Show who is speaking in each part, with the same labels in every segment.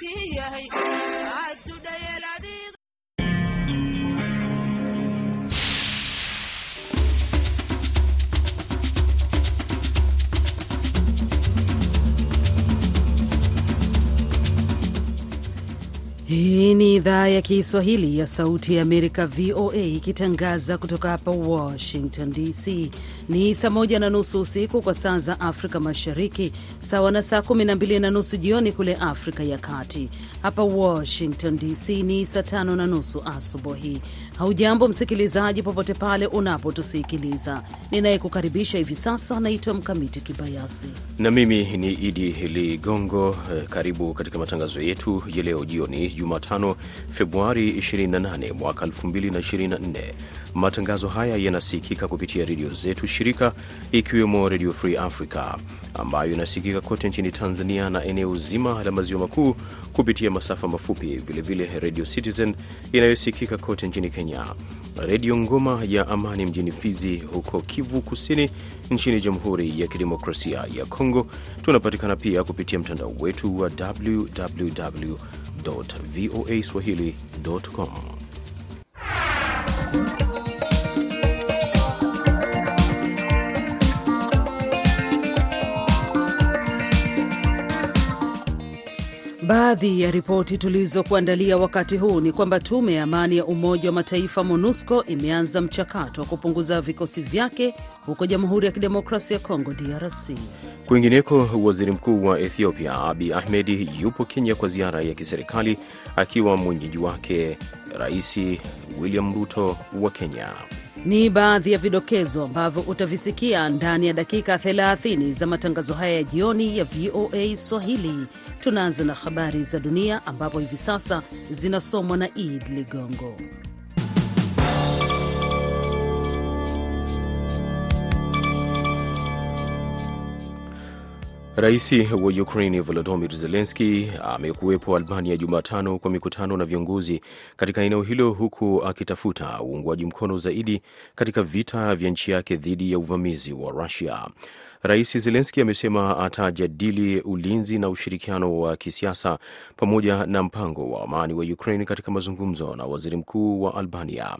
Speaker 1: Yeah, ay, ay, tú.
Speaker 2: Hii ni idhaa ya Kiswahili ya Sauti ya Amerika, VOA, ikitangaza kutoka hapa Washington DC. Ni saa moja na nusu usiku kwa saa za Afrika Mashariki, sawa na saa kumi na mbili na nusu jioni kule Afrika ya Kati. Hapa Washington DC ni saa tano na nusu asubuhi. Haujambo msikilizaji, popote pale unapotusikiliza. Ninayekukaribisha hivi sasa naitwa Mkamiti Kibayasi
Speaker 3: na mimi ni Idi Ligongo. Karibu katika matangazo yetu ya leo jioni, Jumatano Februari 28 mwaka 2024. Matangazo haya yanasikika kupitia redio zetu shirika, ikiwemo Redio Free Africa ambayo inasikika kote nchini Tanzania na eneo zima la maziwa makuu kupitia masafa mafupi, vilevile Redio Citizen inayosikika kote nchini Kenya, Redio Ngoma ya Amani mjini Fizi huko Kivu Kusini nchini Jamhuri ya Kidemokrasia ya Kongo. Tunapatikana pia kupitia mtandao wetu wa www voa swahili.com.
Speaker 2: Baadhi ya ripoti tulizokuandalia wakati huu ni kwamba tume ya amani ya Umoja wa Mataifa MONUSCO imeanza mchakato wa kupunguza vikosi vyake huko Jamhuri ya Kidemokrasia ya Kongo, DRC.
Speaker 3: Kwingineko, waziri mkuu wa Ethiopia Abi Ahmed yupo Kenya kwa ziara ya kiserikali akiwa mwenyeji wake Rais William Ruto wa Kenya.
Speaker 2: Ni baadhi ya vidokezo ambavyo utavisikia ndani ya dakika 30 za matangazo haya ya jioni ya VOA Swahili. Tunaanza na habari za dunia ambapo hivi sasa zinasomwa na Id Ligongo.
Speaker 3: Rais wa Ukraini Volodymyr Zelenski amekuwepo Albania Jumatano kwa mikutano na viongozi katika eneo hilo huku akitafuta uungwaji mkono zaidi katika vita vya nchi yake dhidi ya uvamizi wa Rusia. Rais Zelenski amesema atajadili ulinzi na ushirikiano wa kisiasa pamoja na mpango wa amani wa Ukraine katika mazungumzo na waziri mkuu wa Albania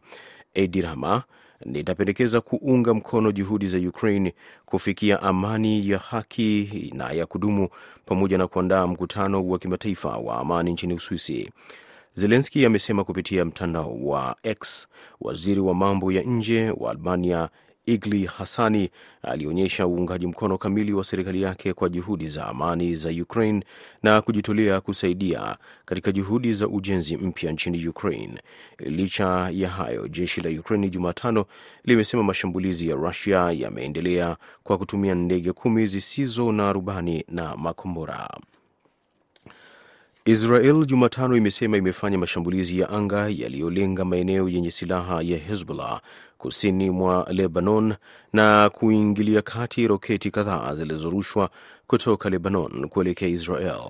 Speaker 3: Edi Rama. Nitapendekeza kuunga mkono juhudi za Ukraine kufikia amani ya haki na ya kudumu pamoja na kuandaa mkutano wa kimataifa wa amani nchini Uswisi. Zelenski amesema kupitia mtandao wa X. Waziri wa mambo ya nje wa Albania Igli Hasani alionyesha uungaji mkono kamili wa serikali yake kwa juhudi za amani za Ukraine na kujitolea kusaidia katika juhudi za ujenzi mpya nchini Ukraine. Licha ya hayo, jeshi la Ukraine Jumatano limesema mashambulizi ya Rusia yameendelea kwa kutumia ndege kumi zisizo na rubani na makombora. Israel Jumatano imesema imefanya mashambulizi ya anga yaliyolenga maeneo yenye silaha ya Hezbollah kusini mwa Lebanon na kuingilia kati roketi kadhaa zilizorushwa kutoka Lebanon kuelekea Israel.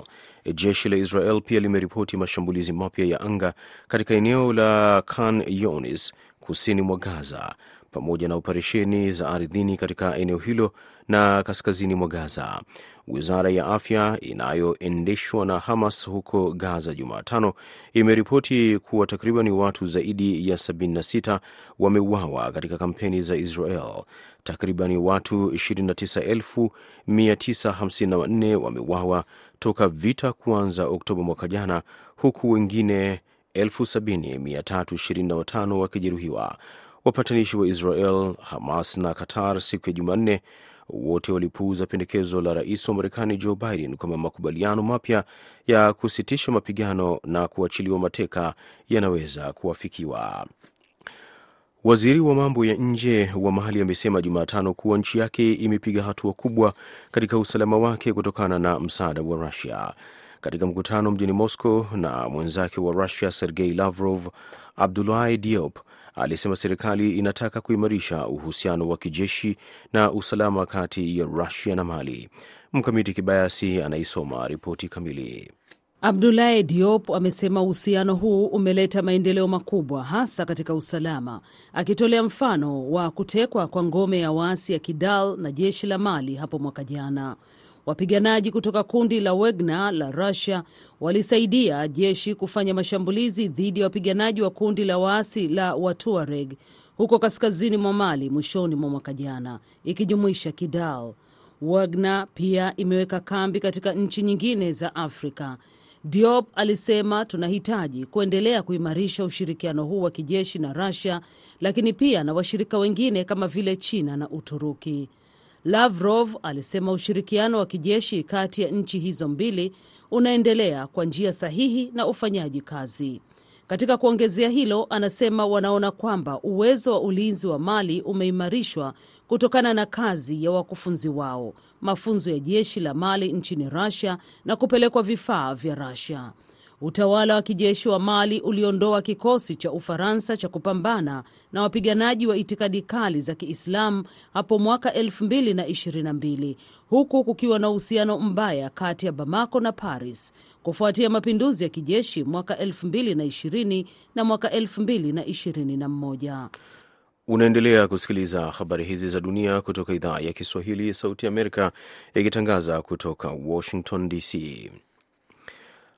Speaker 3: Jeshi la Israel pia limeripoti mashambulizi mapya ya anga katika eneo la Khan Younis kusini mwa Gaza pamoja na operesheni za ardhini katika eneo hilo na kaskazini mwa Gaza. Wizara ya afya inayoendeshwa na Hamas huko Gaza Jumatano imeripoti kuwa takriban watu zaidi ya 76 wameuawa katika kampeni za Israel. Takriban watu 29954 wameuawa toka vita kuanza Oktoba mwaka jana, huku wengine 70325 wakijeruhiwa. Wapatanishi wa Israel, Hamas na Qatar siku ya Jumanne wote walipuuza pendekezo la rais wa Marekani Joe Biden kwamba makubaliano mapya ya kusitisha mapigano na kuachiliwa mateka yanaweza kuafikiwa. Waziri wa mambo ya nje wa Mali amesema Jumatano kuwa nchi yake imepiga hatua kubwa katika usalama wake kutokana na msaada wa Rusia. Katika mkutano mjini Moscow na mwenzake wa Rusia Sergei Lavrov, Abdoulaye Diop alisema serikali inataka kuimarisha uhusiano wa kijeshi na usalama kati ya Rusia na Mali. Mkamiti Kibayasi anaisoma ripoti kamili.
Speaker 2: Abdoulaye Diop amesema uhusiano huu umeleta maendeleo makubwa hasa katika usalama, akitolea mfano wa kutekwa kwa ngome ya waasi ya Kidal na jeshi la Mali hapo mwaka jana. Wapiganaji kutoka kundi la Wagner la Russia walisaidia jeshi kufanya mashambulizi dhidi ya wapiganaji wa kundi la waasi la Watuareg huko kaskazini mwa Mali mwishoni mwa mwaka jana, ikijumuisha Kidal. Wagner pia imeweka kambi katika nchi nyingine za Afrika. Diop alisema tunahitaji kuendelea kuimarisha ushirikiano huu wa kijeshi na Russia, lakini pia na washirika wengine kama vile China na Uturuki. Lavrov alisema ushirikiano wa kijeshi kati ya nchi hizo mbili unaendelea kwa njia sahihi na ufanyaji kazi. Katika kuongezea hilo, anasema wanaona kwamba uwezo wa ulinzi wa Mali umeimarishwa kutokana na kazi ya wakufunzi wao, mafunzo ya jeshi la Mali nchini Russia na kupelekwa vifaa vya Russia. Utawala wa kijeshi wa Mali uliondoa kikosi cha Ufaransa cha kupambana na wapiganaji wa itikadi kali za Kiislamu hapo mwaka 2022 huku kukiwa na uhusiano mbaya kati ya Bamako na Paris kufuatia mapinduzi ya kijeshi mwaka 2020 na mwaka 2021.
Speaker 3: Unaendelea kusikiliza habari hizi za dunia kutoka idhaa ya Kiswahili ya Sauti Amerika ikitangaza kutoka Washington DC.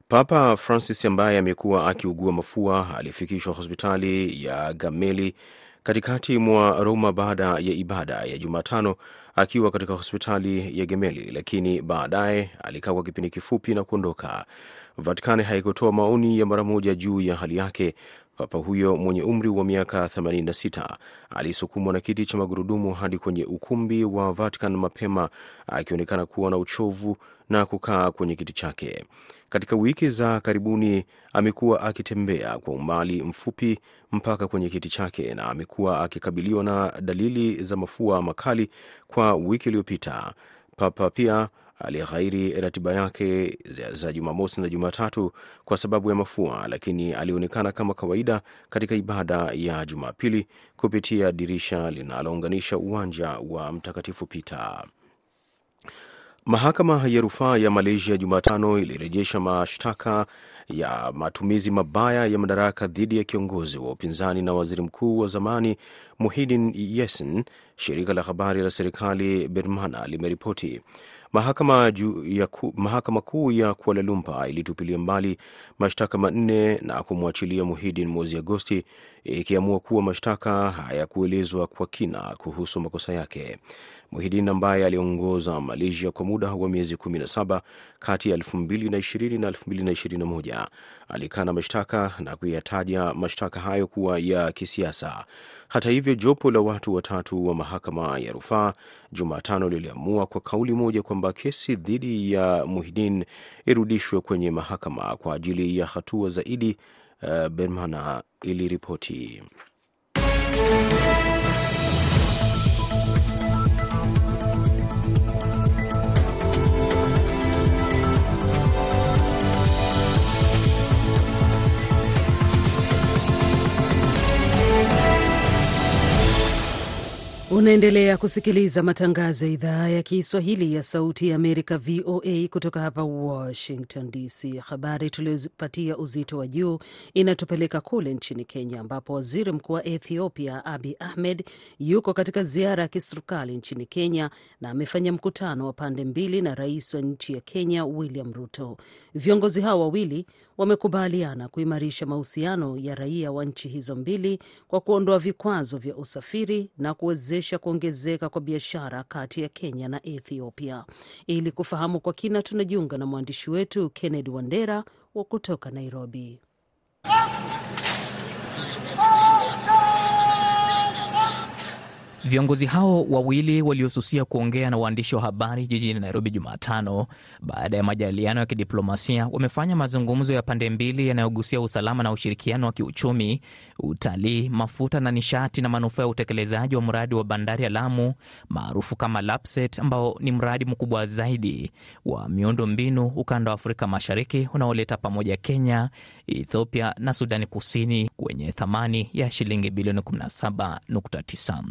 Speaker 3: Papa Francis ambaye amekuwa akiugua mafua alifikishwa hospitali ya Gameli katikati mwa Roma baada ya ibada ya Jumatano akiwa katika hospitali ya Gemeli, lakini baadaye alikaa kwa kipindi kifupi na kuondoka. Vatikani haikutoa maoni ya mara moja juu ya hali yake. Papa huyo mwenye umri wa miaka 86 alisukumwa na kiti cha magurudumu hadi kwenye ukumbi wa Vatican mapema akionekana kuwa na uchovu na kukaa kwenye kiti chake. Katika wiki za karibuni amekuwa akitembea kwa umbali mfupi mpaka kwenye kiti chake na amekuwa akikabiliwa na dalili za mafua makali kwa wiki iliyopita. Papa pia alighairi ratiba yake za Jumamosi na Jumatatu kwa sababu ya mafua, lakini alionekana kama kawaida katika ibada ya Jumapili kupitia dirisha linalounganisha uwanja wa Mtakatifu Pita. Mahakama ya rufaa ya Malaysia Jumatano ilirejesha mashtaka ya matumizi mabaya ya madaraka dhidi ya kiongozi wa upinzani na waziri mkuu wa zamani Muhyiddin Yassin, shirika la habari la serikali Bermana limeripoti. Mahakama, mahakama kuu ya Kuala Lumpur ilitupilia mbali mashtaka manne na kumwachilia Muhidin mwezi Agosti, ikiamua kuwa mashtaka hayakuelezwa kwa kina kuhusu makosa yake. Muhidin ambaye aliongoza Malaysia kwa muda wa miezi 17 kati ya 2020 na 2021 alikana mashtaka na kuyataja mashtaka hayo kuwa ya kisiasa. Hata hivyo, jopo la watu watatu wa mahakama ya rufaa Jumatano liliamua kwa kauli moja kwamba kesi dhidi ya Muhidin irudishwe kwenye mahakama kwa ajili ya hatua zaidi. Uh, Bermana iliripoti.
Speaker 2: Unaendelea kusikiliza matangazo ya idhaa ya Kiswahili ya Sauti ya Amerika, VOA, kutoka hapa Washington DC. Habari tuliopatia uzito wa juu inatupeleka kule nchini Kenya, ambapo waziri mkuu wa Ethiopia Abi Ahmed yuko katika ziara ya kiserikali nchini Kenya na amefanya mkutano wa pande mbili na rais wa nchi ya Kenya William Ruto. Viongozi hao wawili wamekubaliana kuimarisha mahusiano ya raia wa nchi hizo mbili kwa kuondoa vikwazo vya usafiri na kuwezesha kuongezeka kwa biashara kati ya Kenya na Ethiopia. Ili kufahamu kwa kina, tunajiunga na mwandishi wetu Kennedy Wandera wa kutoka Nairobi.
Speaker 4: Viongozi hao wawili waliosusia kuongea na waandishi wa habari jijini Nairobi Jumatano baada ya majadiliano ya kidiplomasia wamefanya mazungumzo ya pande mbili yanayogusia usalama na ushirikiano wa kiuchumi, utalii, mafuta na nishati na manufaa ya utekelezaji wa mradi wa bandari ya Lamu maarufu kama LAPSSET, ambao ni mradi mkubwa zaidi wa miundo mbinu ukanda wa Afrika Mashariki unaoleta pamoja Kenya, Ethiopia na Sudani Kusini kwenye thamani ya shilingi bilioni 17.9.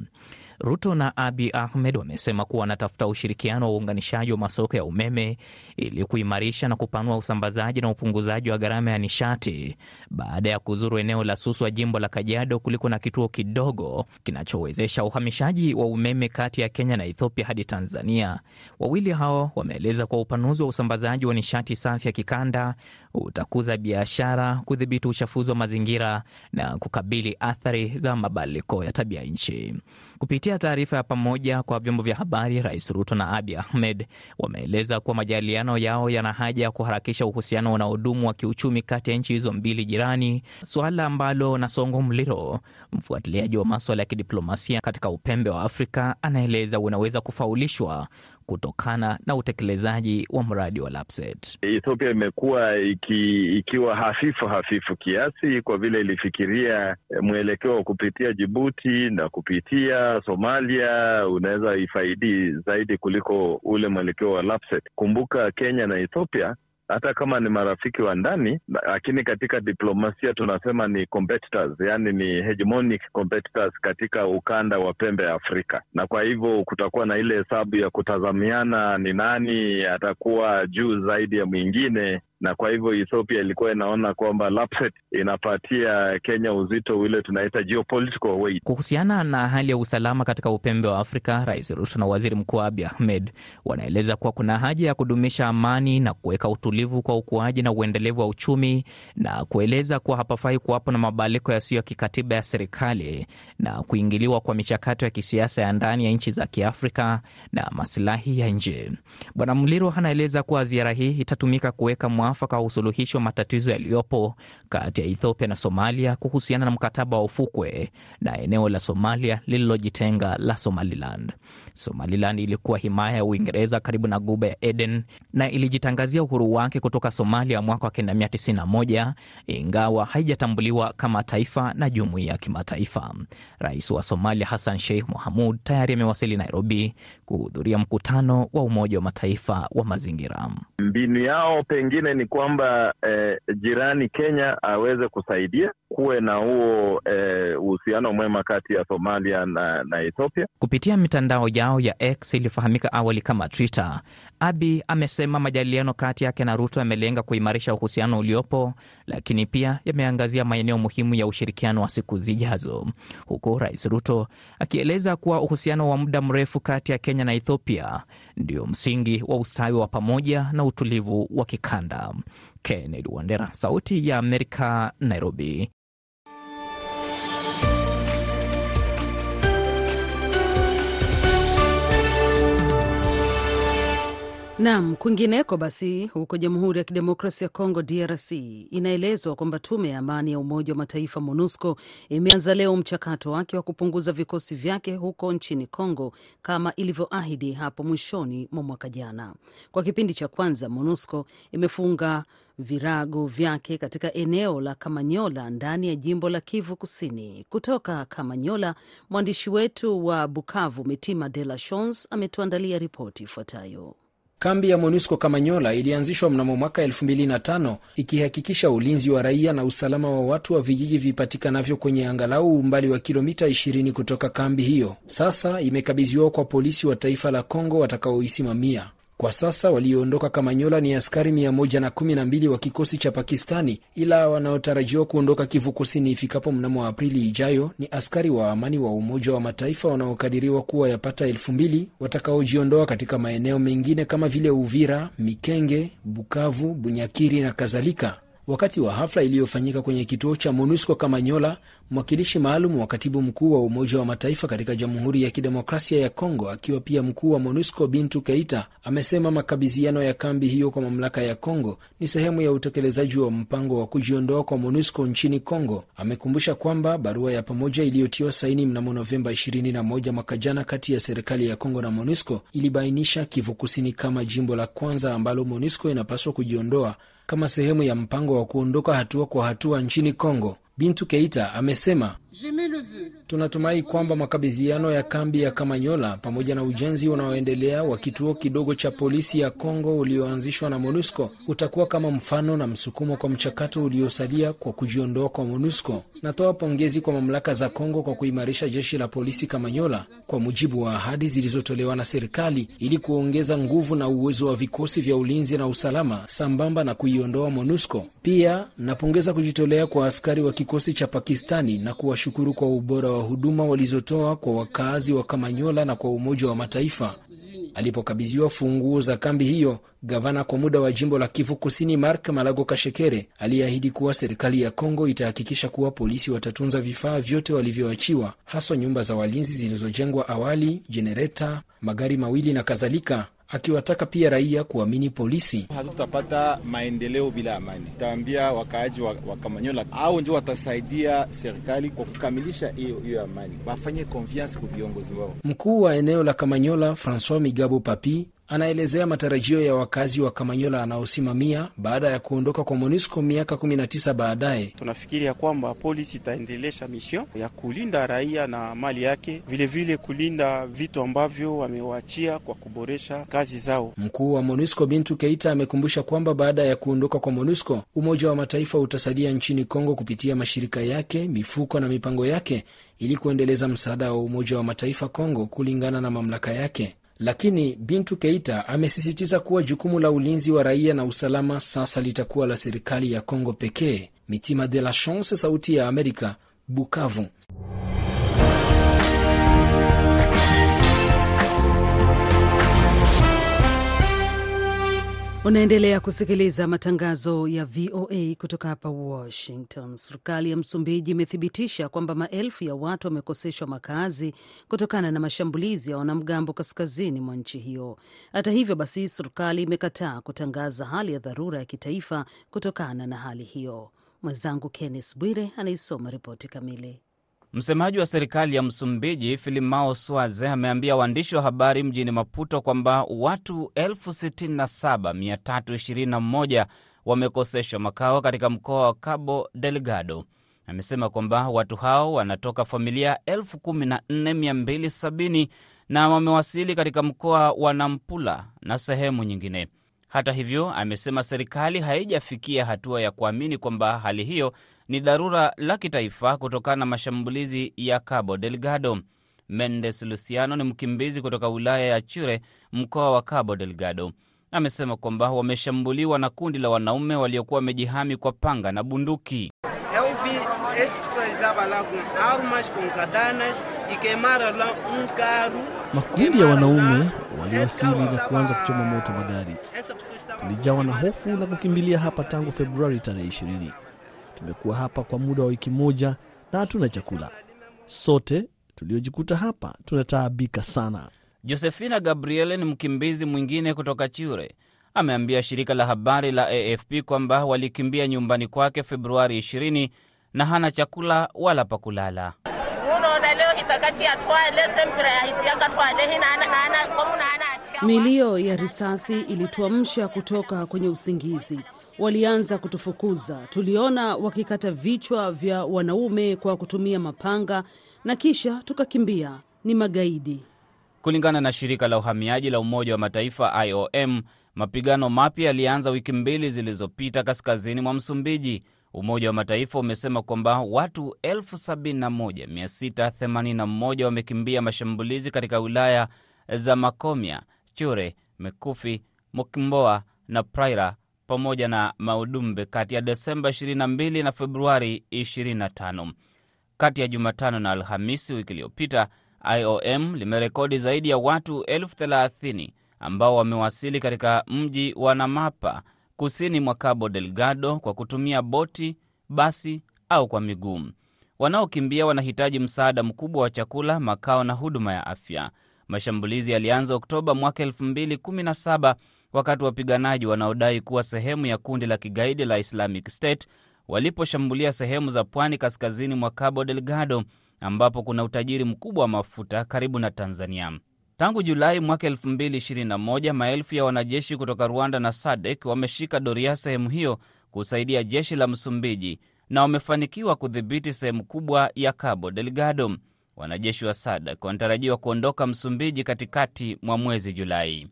Speaker 4: Ruto na Abi Ahmed wamesema kuwa wanatafuta ushirikiano wa uunganishaji wa masoko ya umeme ili kuimarisha na kupanua usambazaji na upunguzaji wa gharama ya nishati baada ya kuzuru eneo la Suswa, jimbo la Kajiado, kuliko na kituo kidogo kinachowezesha uhamishaji wa umeme kati ya Kenya na Ethiopia hadi Tanzania. Wawili hao wameeleza kuwa upanuzi wa usambazaji wa nishati safi ya kikanda utakuza biashara, kudhibiti uchafuzi wa mazingira na kukabili athari za mabadiliko ya tabia nchi. Kupitia taarifa ya pamoja kwa vyombo vya habari, Rais Ruto na Abi Ahmed wameeleza kuwa majadiliano yao yana haja ya kuharakisha uhusiano unaodumu wa kiuchumi kati ya nchi hizo mbili jirani, suala ambalo Nasongo Mliro, mfuatiliaji wa maswala ya kidiplomasia katika upembe wa Afrika, anaeleza unaweza kufaulishwa kutokana na utekelezaji wa mradi wa Lapset.
Speaker 5: Ethiopia imekuwa iki, ikiwa hafifu hafifu kiasi kwa vile ilifikiria mwelekeo wa kupitia Jibuti na kupitia Somalia unaweza ifaidi zaidi kuliko ule mwelekeo wa Lapset. Kumbuka Kenya na Ethiopia hata kama ni marafiki wa ndani, lakini katika diplomasia tunasema ni competitors, yani ni hegemonic competitors katika ukanda wa pembe ya Afrika, na kwa hivyo kutakuwa na ile hesabu ya kutazamiana ni nani atakuwa juu zaidi ya mwingine na kwa hivyo Ethiopia ilikuwa inaona kwamba Lapset inapatia Kenya uzito ule tunaita geopolitical weight.
Speaker 4: Kuhusiana na hali ya usalama katika upembe wa Afrika, Rais Ruto na Waziri Mkuu Abiy Ahmed wanaeleza kuwa kuna haja ya kudumisha amani na kuweka utulivu kwa ukuaji na uendelevu wa uchumi, na kueleza kuwa hapafai kuwapo na mabadiliko yasiyo ya kikatiba ya serikali na kuingiliwa kwa michakato ya kisiasa ya ndani ya nchi za Kiafrika na masilahi ya nje. Bwana Mliro anaeleza kuwa ziara hii itatumika kuweka mwafaka wa usuluhishi wa matatizo yaliyopo kati ya Ethiopia na Somalia kuhusiana na mkataba wa ufukwe na eneo la Somalia lililojitenga la Somaliland. Somaliland ilikuwa himaya ya Uingereza karibu na Guba ya Eden na ilijitangazia uhuru wake kutoka Somalia mwaka wa 1991 ingawa haijatambuliwa kama taifa na jumuiya ya kimataifa. Rais wa Somalia Hassan Sheikh Mohamud tayari amewasili Nairobi kuhudhuria mkutano wa Umoja wa Mataifa wa mazingira.
Speaker 5: Mbinu yao pengine ni kwamba eh, jirani Kenya aweze kusaidia kuwe na huo uhusiano eh, mwema kati ya Somalia na, na Ethiopia
Speaker 4: kupitia mitandao yao ya X iliyofahamika awali kama Twitter. Abi amesema majadiliano kati yake na Ruto yamelenga kuimarisha uhusiano uliopo, lakini pia yameangazia maeneo muhimu ya ushirikiano wa siku zijazo, huku Rais Ruto akieleza kuwa uhusiano wa muda mrefu kati ya Kenya na Ethiopia ndio msingi wa ustawi wa pamoja na utulivu wa kikanda. Kennedy Wandera, Sauti ya Amerika, Nairobi.
Speaker 2: Nam, kwingineko basi, huko Jamhuri ya Kidemokrasia ya Kongo DRC, inaelezwa kwamba tume ya amani ya Umoja wa Mataifa MONUSCO imeanza leo mchakato wake wa kupunguza vikosi vyake huko nchini Kongo kama ilivyoahidi hapo mwishoni mwa mwaka jana. Kwa kipindi cha kwanza, MONUSCO imefunga virago vyake katika eneo la Kamanyola ndani ya jimbo la Kivu Kusini. Kutoka Kamanyola, mwandishi wetu wa Bukavu Mitima De La shans ametuandalia ripoti ifuatayo.
Speaker 6: Kambi ya MONUSCO Kamanyola ilianzishwa mnamo mwaka 2005 ikihakikisha ulinzi wa raia na usalama wa watu wa vijiji vipatikanavyo kwenye angalau umbali wa kilomita 20 kutoka kambi hiyo. Sasa imekabidhiwa kwa polisi wa taifa la Kongo watakaoisimamia. Kwa sasa walioondoka Kamanyola ni askari 112 wa kikosi cha Pakistani, ila wanaotarajiwa kuondoka Kivu Kusini ifikapo mnamo Aprili ijayo ni askari wa amani wa Umoja wa Mataifa wanaokadiriwa kuwa yapata elfu mbili watakaojiondoa katika maeneo mengine kama vile Uvira, Mikenge, Bukavu, Bunyakiri na kadhalika. Wakati wa hafla iliyofanyika kwenye kituo cha MONUSCO Kamanyola, mwakilishi maalum wa katibu mkuu wa Umoja wa Mataifa katika Jamhuri ya Kidemokrasia ya Kongo, akiwa pia mkuu wa MONUSCO Bintu Keita, amesema makabidhiano ya kambi hiyo kwa mamlaka ya Kongo ni sehemu ya utekelezaji wa mpango wa kujiondoa kwa MONUSCO nchini Kongo. Amekumbusha kwamba barua ya pamoja iliyotiwa saini mnamo Novemba 21 mwaka jana kati ya serikali ya Kongo na MONUSCO ilibainisha Kivu Kusini kama jimbo la kwanza ambalo MONUSCO inapaswa kujiondoa kama sehemu ya mpango wa kuondoka hatua kwa hatua nchini Kongo. Bintu Keita amesema Tunatumai kwamba makabidhiano ya kambi ya Kamanyola pamoja na ujenzi unaoendelea wa kituo kidogo cha polisi ya Kongo ulioanzishwa na MONUSCO utakuwa kama mfano na msukumo kwa mchakato uliosalia kwa kujiondoa kwa MONUSCO. Natoa pongezi kwa mamlaka za Kongo kwa kuimarisha jeshi la polisi Kamanyola kwa mujibu wa ahadi zilizotolewa na serikali ili kuongeza nguvu na uwezo wa vikosi vya ulinzi na usalama sambamba na kuiondoa MONUSCO. Pia napongeza kujitolea kwa askari wa kikosi cha Pakistani na kuwashukuru kwa ubora wa huduma walizotoa kwa wakazi wa Kamanyola na kwa Umoja wa Mataifa. Alipokabidhiwa funguo za kambi hiyo, gavana kwa muda wa jimbo la Kivu Kusini Mark Malago Kashekere aliyeahidi kuwa serikali ya Kongo itahakikisha kuwa polisi watatunza vifaa vyote walivyoachiwa, haswa nyumba za walinzi zilizojengwa awali, jenereta, magari mawili na kadhalika akiwataka pia raia kuamini polisi.
Speaker 7: Hatutapata maendeleo bila amani. Taambia wakaaji wa, wa Kamanyola au ndio watasaidia serikali kwa kukamilisha hiyo hiyo amani, wafanye konfiansi kwa viongozi wao.
Speaker 6: Mkuu wa eneo la Kamanyola Francois Migabo Papi anaelezea matarajio ya wakazi wa Kamanyola anaosimamia baada ya kuondoka kwa MONUSCO miaka 19 baadaye.
Speaker 8: Tunafikiri ya kwamba polisi itaendelesha mission ya kulinda raia na mali yake, vilevile vile kulinda vitu ambavyo wamewaachia kwa kuboresha kazi zao.
Speaker 6: Mkuu wa MONUSCO Bintu Keita amekumbusha kwamba baada ya kuondoka kwa MONUSCO, Umoja wa Mataifa utasalia nchini Kongo kupitia mashirika yake, mifuko na mipango yake ili kuendeleza msaada wa Umoja wa Mataifa Kongo kulingana na mamlaka yake. Lakini Bintu Keita amesisitiza kuwa jukumu la ulinzi wa raia na usalama sasa litakuwa la serikali ya Kongo pekee. Mitima de la Chance, Sauti ya Amerika, Bukavu.
Speaker 2: Unaendelea kusikiliza matangazo ya VOA kutoka hapa Washington. Serikali ya Msumbiji imethibitisha kwamba maelfu ya watu wamekoseshwa makazi kutokana na mashambulizi ya wanamgambo kaskazini mwa nchi hiyo. Hata hivyo basi, serikali imekataa kutangaza hali ya dharura ya kitaifa kutokana na hali hiyo. Mwenzangu Kenneth Bwire anaisoma ripoti kamili.
Speaker 9: Msemaji wa serikali ya Msumbiji Filimao Swaze ameambia waandishi wa habari mjini Maputo kwamba watu 67321 wamekoseshwa makao katika mkoa wa Cabo Delgado. Amesema kwamba watu hao wanatoka familia 14270 na wamewasili katika mkoa wa Nampula na sehemu nyingine. Hata hivyo, amesema serikali haijafikia hatua ya kuamini kwamba hali hiyo ni dharura la kitaifa kutokana na mashambulizi ya Cabo Delgado. Mendes Luciano ni mkimbizi kutoka wilaya ya Chure, mkoa wa Cabo Delgado. Amesema kwamba wameshambuliwa na kundi la wanaume waliokuwa wamejihami kwa panga na bunduki.
Speaker 10: Makundi ya wanaume waliwasili na kuanza kuchoma moto magari. Tulijawa na hofu na kukimbilia hapa tangu Februari tarehe 20. Tumekuwa hapa kwa muda wa wiki moja na hatuna chakula. Sote tuliojikuta hapa tunataabika sana.
Speaker 9: Josefina Gabriele ni mkimbizi mwingine kutoka Chure. Ameambia shirika la habari la AFP kwamba walikimbia nyumbani kwake Februari 20 na hana chakula wala pa kulala.
Speaker 2: Milio ya risasi ilituamsha kutoka kwenye usingizi. Walianza kutufukuza. Tuliona wakikata vichwa vya wanaume kwa kutumia mapanga na kisha tukakimbia. Ni magaidi.
Speaker 9: Kulingana na shirika la uhamiaji la Umoja wa Mataifa IOM, mapigano mapya yalianza wiki mbili zilizopita kaskazini mwa Msumbiji. Umoja wa Mataifa umesema kwamba watu 71681 wamekimbia mashambulizi katika wilaya za Makomia, Chure, Mekufi, Mokimboa na Praira pamoja na Maudumbe kati ya Desemba 22 na Februari 25. Kati ya Jumatano na Alhamisi wiki iliyopita, IOM limerekodi zaidi ya watu elfu thelathini ambao wamewasili katika mji wa Namapa kusini mwa Cabo Delgado kwa kutumia boti, basi au kwa miguu. Wanaokimbia wanahitaji msaada mkubwa wa chakula, makao na huduma ya afya. Mashambulizi yalianza Oktoba mwaka 2017 wakati wapiganaji wanaodai kuwa sehemu ya kundi la kigaidi la Islamic State waliposhambulia sehemu za pwani kaskazini mwa Cabo Delgado ambapo kuna utajiri mkubwa wa mafuta karibu na Tanzania. Tangu Julai mwaka 2021 maelfu ya wanajeshi kutoka Rwanda na SADC wameshika doria sehemu hiyo kusaidia jeshi la Msumbiji na wamefanikiwa kudhibiti sehemu kubwa ya Cabo Delgado. Wanajeshi wa SADC wanatarajiwa kuondoka Msumbiji katikati mwa mwezi Julai.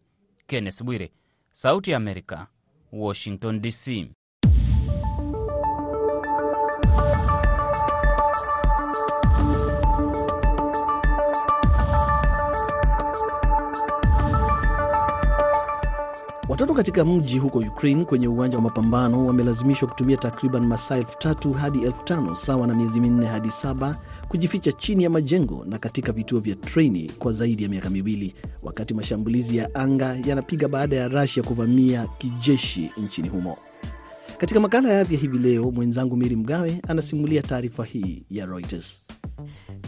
Speaker 9: Kenneth Bwire, Sauti ya Amerika, Washington DC.
Speaker 10: Watoto katika mji huko Ukraine kwenye uwanja wa mapambano wamelazimishwa kutumia takriban masaa elfu tatu hadi elfu tano sawa na miezi minne hadi saba kujificha chini ya majengo na katika vituo vya treni kwa zaidi ya miaka miwili, wakati mashambulizi ya anga yanapiga baada ya Russia kuvamia kijeshi nchini humo. Katika makala ya afya hivi leo, mwenzangu Miri Mgawe anasimulia taarifa hii ya Reuters.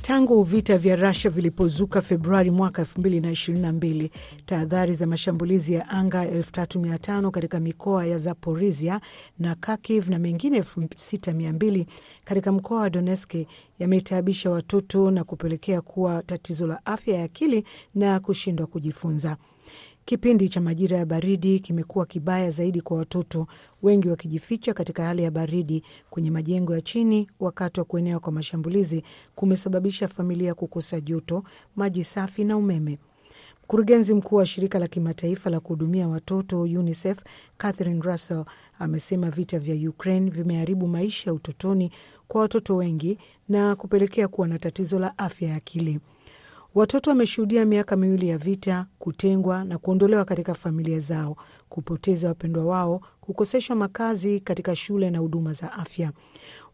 Speaker 11: Tangu vita vya Rusia vilipozuka Februari mwaka 2022, tahadhari za mashambulizi ya anga 3500 katika mikoa ya Zaporizhia na Kharkiv na mengine 6200 katika mkoa wa Donetsk yametaabisha watoto na kupelekea kuwa tatizo la afya ya akili na kushindwa kujifunza. Kipindi cha majira ya baridi kimekuwa kibaya zaidi kwa watoto, wengi wakijificha katika hali ya baridi kwenye majengo ya chini. Wakati wa kuenea kwa mashambulizi kumesababisha familia kukosa joto, maji safi na umeme. Mkurugenzi mkuu wa shirika la kimataifa la kuhudumia watoto UNICEF Catherine Russell amesema vita vya Ukraine vimeharibu maisha ya utotoni kwa watoto wengi na kupelekea kuwa na tatizo la afya ya akili. Watoto wameshuhudia miaka miwili ya vita, kutengwa na kuondolewa katika familia zao, kupoteza wapendwa wao, kukoseshwa makazi katika shule na huduma za afya.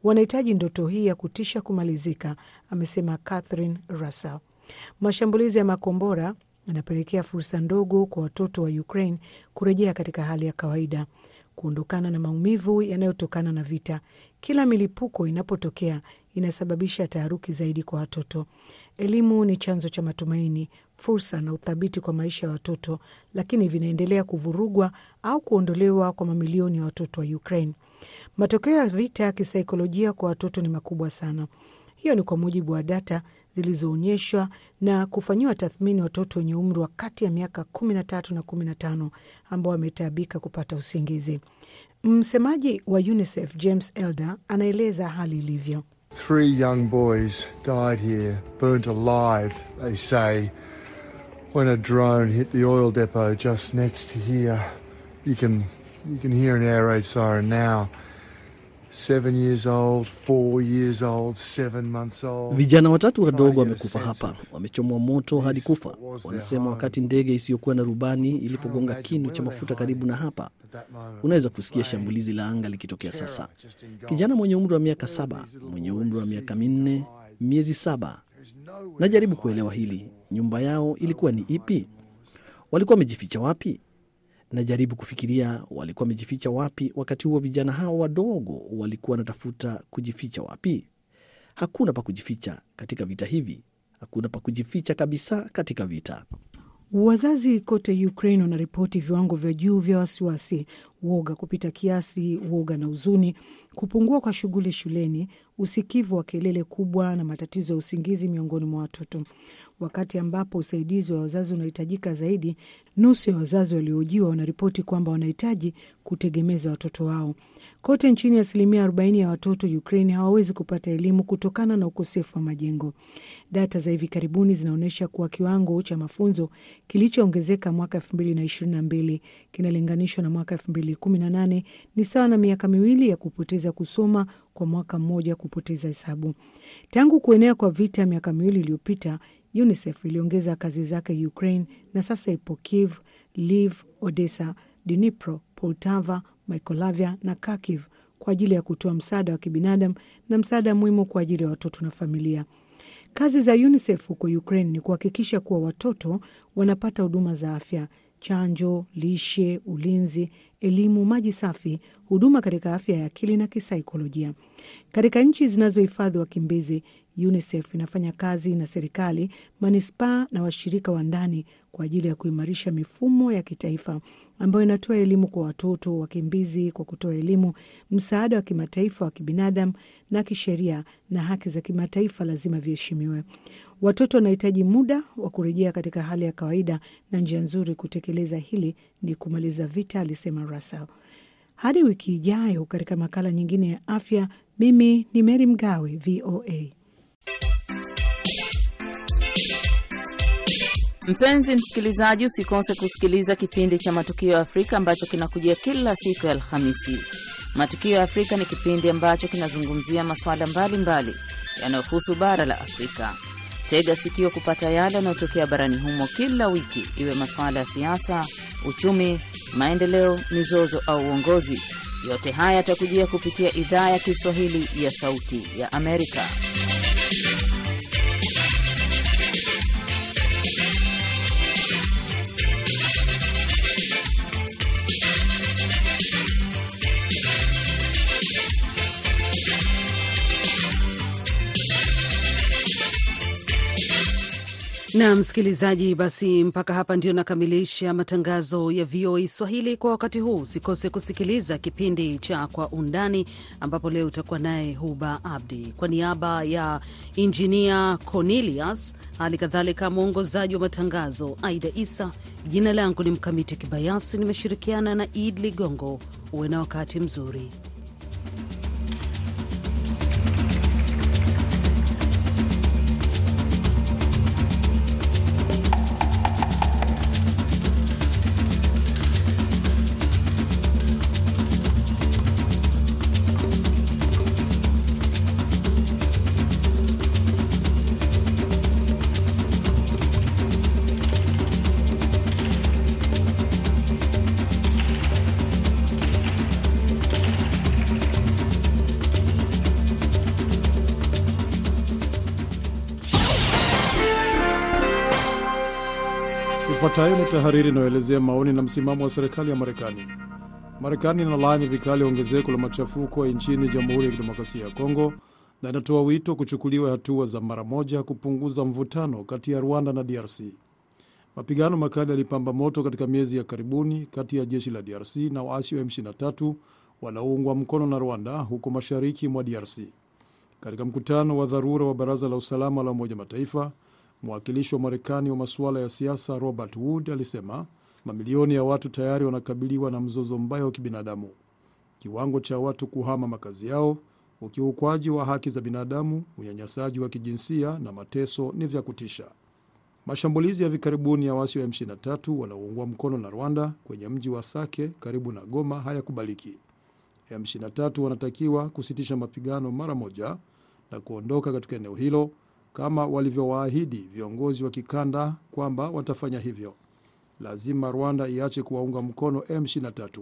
Speaker 11: Wanahitaji ndoto hii ya kutisha kumalizika, amesema Catherine Russell. Mashambulizi ya makombora yanapelekea fursa ndogo kwa watoto wa Ukraine kurejea katika hali ya kawaida, kuondokana na maumivu yanayotokana na vita. Kila milipuko inapotokea inasababisha taharuki zaidi kwa watoto. Elimu ni chanzo cha matumaini, fursa na uthabiti kwa maisha ya watoto, lakini vinaendelea kuvurugwa au kuondolewa kwa mamilioni ya watoto wa Ukraine. Matokeo ya vita ya kisaikolojia kwa watoto ni makubwa sana. Hiyo ni kwa mujibu wa data zilizoonyeshwa na kufanyiwa tathmini watoto wenye umri wa kati ya miaka kumi na tatu na kumi na tano ambao wametaabika kupata usingizi. Msemaji wa UNICEF James Elder anaeleza hali ilivyo.
Speaker 12: Three young boys died here, burnt alive, they say, when a drone hit the oil depot just next to here. You can, you can hear an air raid siren now.
Speaker 10: Vijana watatu wadogo wamekufa hapa, wamechomwa moto hadi kufa, wanasema wakati ndege isiyokuwa na rubani ilipogonga kinu cha mafuta karibu na hapa. Unaweza kusikia shambulizi la anga likitokea sasa. Kijana mwenye umri wa miaka saba, mwenye umri wa miaka minne, miezi saba. Najaribu kuelewa hili. Nyumba yao ilikuwa ni ipi? Walikuwa wamejificha wapi? Najaribu kufikiria walikuwa wamejificha wapi. Wakati huo vijana hao wadogo walikuwa wanatafuta kujificha wapi? Hakuna pa kujificha katika vita hivi, hakuna pa kujificha kabisa katika vita.
Speaker 11: Wazazi kote Ukraine wanaripoti viwango vya juu vya wasiwasi, woga kupita kiasi, woga na huzuni, kupungua kwa shughuli shuleni, usikivu wa kelele kubwa na matatizo ya usingizi miongoni mwa watoto. Wakati ambapo usaidizi wa wazazi unahitajika zaidi, nusu ya wazazi waliohojiwa wanaripoti kwamba wanahitaji kutegemeza watoto wao. Kote nchini, asilimia 40 ya watoto Ukraine hawawezi kupata elimu kutokana na ukosefu wa majengo. Data za hivi karibuni zinaonyesha kuwa kiwango cha mafunzo kilichoongezeka mwaka 2022 kinalinganishwa na mwaka 2018 ni sawa na miaka miwili ya kupoteza kusoma kwa mwaka mmoja kupoteza hesabu. Tangu kuenea kwa vita miaka miwili iliyopita, UNICEF iliongeza kazi zake Ukraine na sasa ipo Kiev, Lviv, Odessa, Dnipro, Poltava, Mikolavia na Kharkiv kwa ajili ya kutoa msaada wa kibinadamu na msaada muhimu kwa ajili ya watoto na familia. Kazi za UNICEF huko Ukraine ni kuhakikisha kuwa watoto wanapata huduma za afya, chanjo, lishe, ulinzi, elimu, maji safi, huduma katika afya ya akili na kisaikolojia. Katika nchi zinazohifadhi wakimbizi, UNICEF inafanya kazi na serikali, manispaa na washirika wa ndani kwa ajili ya kuimarisha mifumo ya kitaifa ambayo inatoa elimu kwa watoto wakimbizi kwa kutoa elimu, msaada wa kimataifa wa kibinadamu na kisheria, na haki za kimataifa lazima viheshimiwe. Watoto wanahitaji muda wa kurejea katika hali ya kawaida, na njia nzuri kutekeleza hili ni kumaliza vita, alisema Russell. Hadi wiki ijayo katika makala nyingine ya afya, mimi ni Meri Mgawe, VOA.
Speaker 13: Mpenzi msikilizaji, usikose kusikiliza kipindi cha Matukio ya Afrika ambacho kinakujia kila siku ya Alhamisi. Matukio ya Afrika ni kipindi ambacho kinazungumzia masuala mbalimbali yanayohusu bara la Afrika. Tega sikio kupata yale yanayotokea barani humo kila wiki, iwe masuala ya siasa, uchumi, maendeleo, mizozo au uongozi. Yote haya yatakujia kupitia idhaa ya Kiswahili ya Sauti ya Amerika.
Speaker 2: Na msikilizaji, basi mpaka hapa ndio nakamilisha matangazo ya VOA Swahili kwa wakati huu. Usikose kusikiliza kipindi cha Kwa Undani, ambapo leo utakuwa naye Huba Abdi kwa niaba ya injinia Cornelius, hali kadhalika mwongozaji wa matangazo Aida Isa. Jina langu ni Mkamiti Kibayasi, nimeshirikiana na Id Ligongo. Uwe na wakati mzuri.
Speaker 14: Ifuatayo ni tahariri inayoelezea maoni na msimamo wa serikali ya Marekani. Marekani inalaani vikali ongezeko la machafuko nchini Jamhuri ya Kidemokrasia ya Kongo na inatoa wito kuchukuliwa hatua za mara moja kupunguza mvutano kati ya Rwanda na DRC. Mapigano makali yalipamba moto katika miezi ya karibuni kati ya jeshi la DRC na waasi wa M23 wanaoungwa mkono na Rwanda huko mashariki mwa DRC. Katika mkutano wa dharura wa Baraza la Usalama la Umoja Mataifa, mwakilishi wa Marekani wa masuala ya siasa Robert Wood alisema mamilioni ya watu tayari wanakabiliwa na mzozo mbaya wa kibinadamu. Kiwango cha watu kuhama makazi yao, ukiukwaji wa haki za binadamu, unyanyasaji wa kijinsia na mateso ni vya kutisha. Mashambulizi ya hivi karibuni ya waasi wa M23 wanaoungwa mkono na Rwanda kwenye mji wa Sake karibu na Goma hayakubaliki. M23 wanatakiwa kusitisha mapigano mara moja na kuondoka katika eneo hilo kama walivyowaahidi viongozi wa kikanda kwamba watafanya hivyo. Lazima Rwanda iache kuwaunga mkono M23.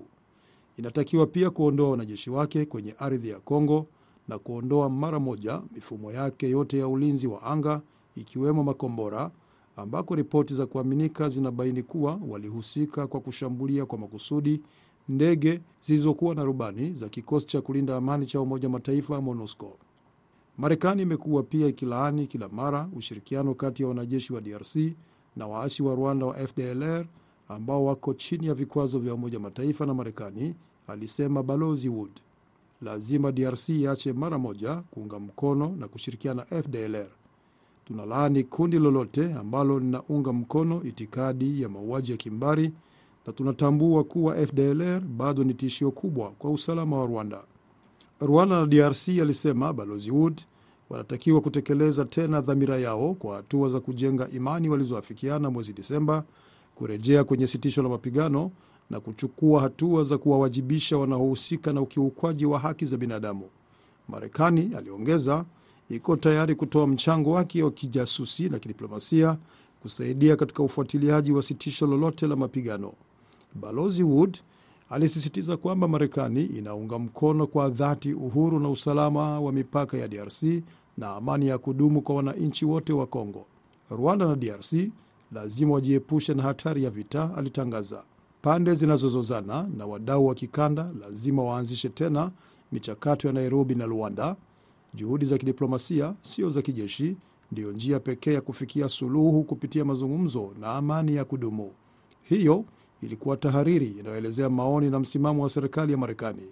Speaker 14: Inatakiwa pia kuondoa wanajeshi wake kwenye ardhi ya Kongo na kuondoa mara moja mifumo yake yote ya ulinzi wa anga ikiwemo makombora ambako ripoti za kuaminika zinabaini kuwa walihusika kwa kushambulia kwa makusudi ndege zilizokuwa na rubani za kikosi cha kulinda amani cha Umoja Mataifa MONUSCO. Marekani imekuwa pia ikilaani kila mara ushirikiano kati ya wanajeshi wa DRC na waasi wa Rwanda wa FDLR ambao wako chini ya vikwazo vya Umoja Mataifa na Marekani, alisema Balozi Wood. Lazima DRC iache mara moja kuunga mkono na kushirikiana na FDLR. Tunalaani kundi lolote ambalo linaunga mkono itikadi ya mauaji ya kimbari na tunatambua kuwa FDLR bado ni tishio kubwa kwa usalama wa Rwanda. Rwanda na DRC, alisema Balozi Wood, wanatakiwa kutekeleza tena dhamira yao kwa hatua za kujenga imani walizoafikiana mwezi Disemba, kurejea kwenye sitisho la mapigano na kuchukua hatua za kuwawajibisha wanaohusika na ukiukwaji wa haki za binadamu. Marekani, aliongeza, iko tayari kutoa mchango wake wa kijasusi na kidiplomasia kusaidia katika ufuatiliaji wa sitisho lolote la mapigano. Balozi Wood alisisitiza kwamba Marekani inaunga mkono kwa dhati uhuru na usalama wa mipaka ya DRC na amani ya kudumu kwa wananchi wote wa Kongo. Rwanda na DRC lazima wajiepushe na hatari ya vita, alitangaza. Pande zinazozozana na wadau wa kikanda lazima waanzishe tena michakato ya Nairobi na Luanda. Juhudi za kidiplomasia, sio za kijeshi, ndiyo njia pekee ya kufikia suluhu kupitia mazungumzo na amani ya kudumu. Hiyo ilikuwa tahariri inayoelezea maoni na msimamo wa serikali ya Marekani.